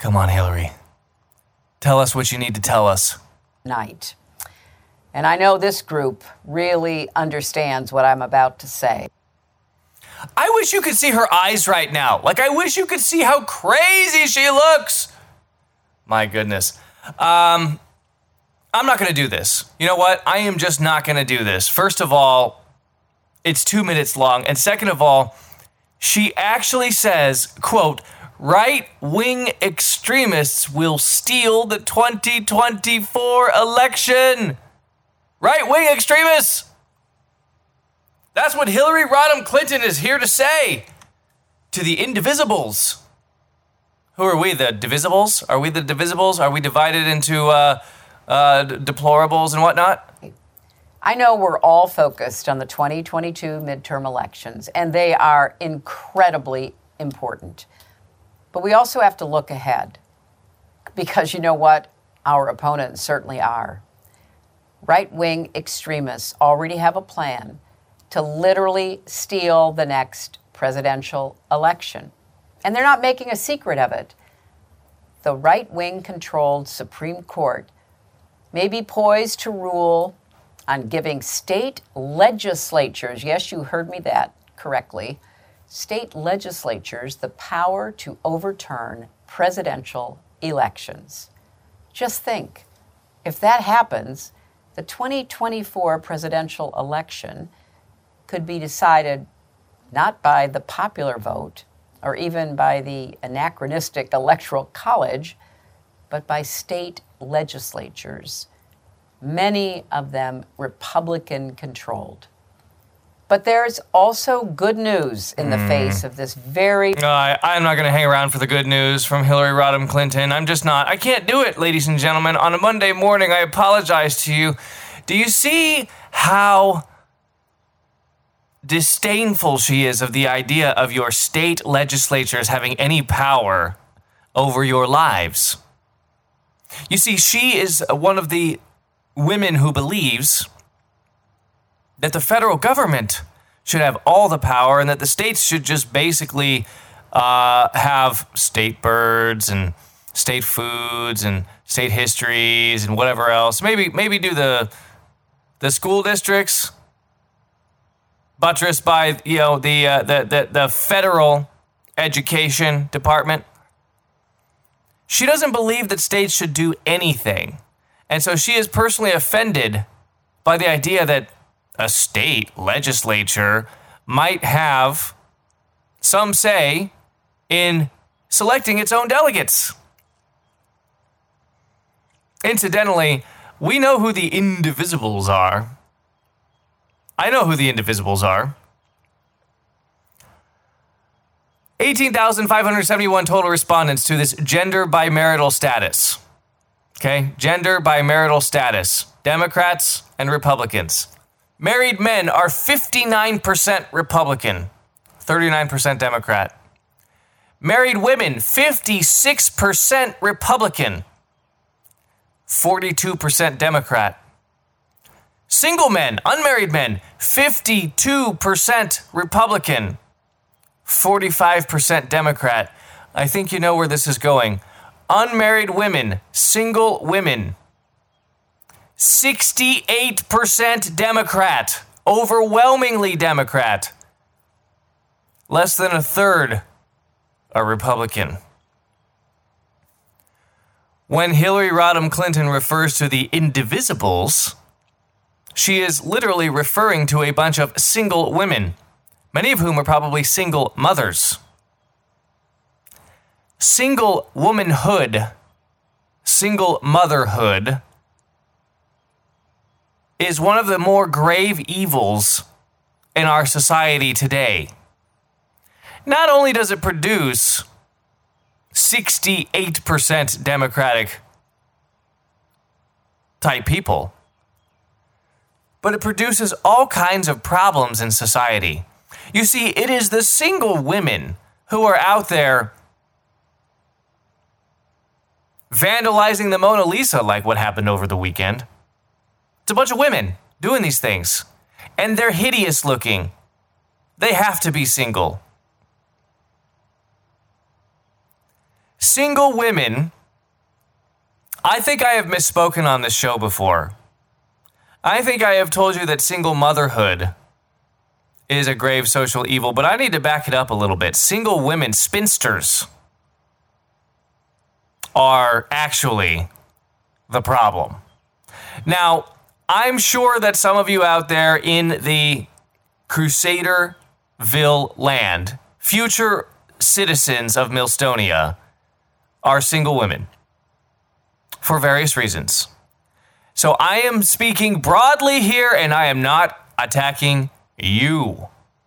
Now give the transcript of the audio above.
Come on, Hillary. Tell us what you need to tell us. Night. And I know this group really understands what I'm about to say. I wish you could see her eyes right now. Like, I wish you could see how crazy she looks. My goodness. Um, I'm not going to do this. You know what? I am just not going to do this. First of all, it's two minutes long. And second of all, she actually says, quote, right wing extremists will steal the 2024 election. Right wing extremists. That's what Hillary Rodham Clinton is here to say to the indivisibles. Who are we, the divisibles? Are we the divisibles? Are we divided into uh, uh, deplorables and whatnot? I know we're all focused on the 2022 midterm elections, and they are incredibly important. But we also have to look ahead because you know what? Our opponents certainly are. Right wing extremists already have a plan to literally steal the next presidential election. And they're not making a secret of it. The right wing controlled Supreme Court may be poised to rule on giving state legislatures, yes, you heard me that correctly, state legislatures the power to overturn presidential elections. Just think if that happens, the 2024 presidential election could be decided not by the popular vote or even by the anachronistic electoral college, but by state legislatures, many of them Republican controlled. But there's also good news in the mm. face of this very. Uh, I'm not going to hang around for the good news from Hillary Rodham Clinton. I'm just not. I can't do it, ladies and gentlemen. On a Monday morning, I apologize to you. Do you see how disdainful she is of the idea of your state legislatures having any power over your lives? You see, she is one of the women who believes that the federal government should have all the power and that the states should just basically uh, have state birds and state foods and state histories and whatever else. Maybe maybe do the the school districts buttressed by you know the uh, the, the the federal education department. She doesn't believe that states should do anything. And so she is personally offended by the idea that a state legislature might have some say in selecting its own delegates. Incidentally, we know who the indivisibles are. I know who the indivisibles are. 18,571 total respondents to this gender bimarital status. Okay, gender bimarital status. Democrats and Republicans. Married men are 59% Republican, 39% Democrat. Married women, 56% Republican, 42% Democrat. Single men, unmarried men, 52% Republican, 45% Democrat. I think you know where this is going. Unmarried women, single women, 68% Democrat, overwhelmingly Democrat. Less than a third are Republican. When Hillary Rodham Clinton refers to the indivisibles, she is literally referring to a bunch of single women many of whom are probably single mothers. Single womanhood, single motherhood, is one of the more grave evils in our society today. Not only does it produce 68% Democratic type people, but it produces all kinds of problems in society. You see, it is the single women who are out there vandalizing the Mona Lisa, like what happened over the weekend. It's a bunch of women doing these things, and they're hideous looking. They have to be single. single women, I think I have misspoken on this show before. I think I have told you that single motherhood is a grave social evil, but I need to back it up a little bit. Single women, spinsters, are actually the problem. Now, I'm sure that some of you out there in the Crusaderville land, future citizens of Millstonia, are single women for various reasons. So I am speaking broadly here and I am not attacking you.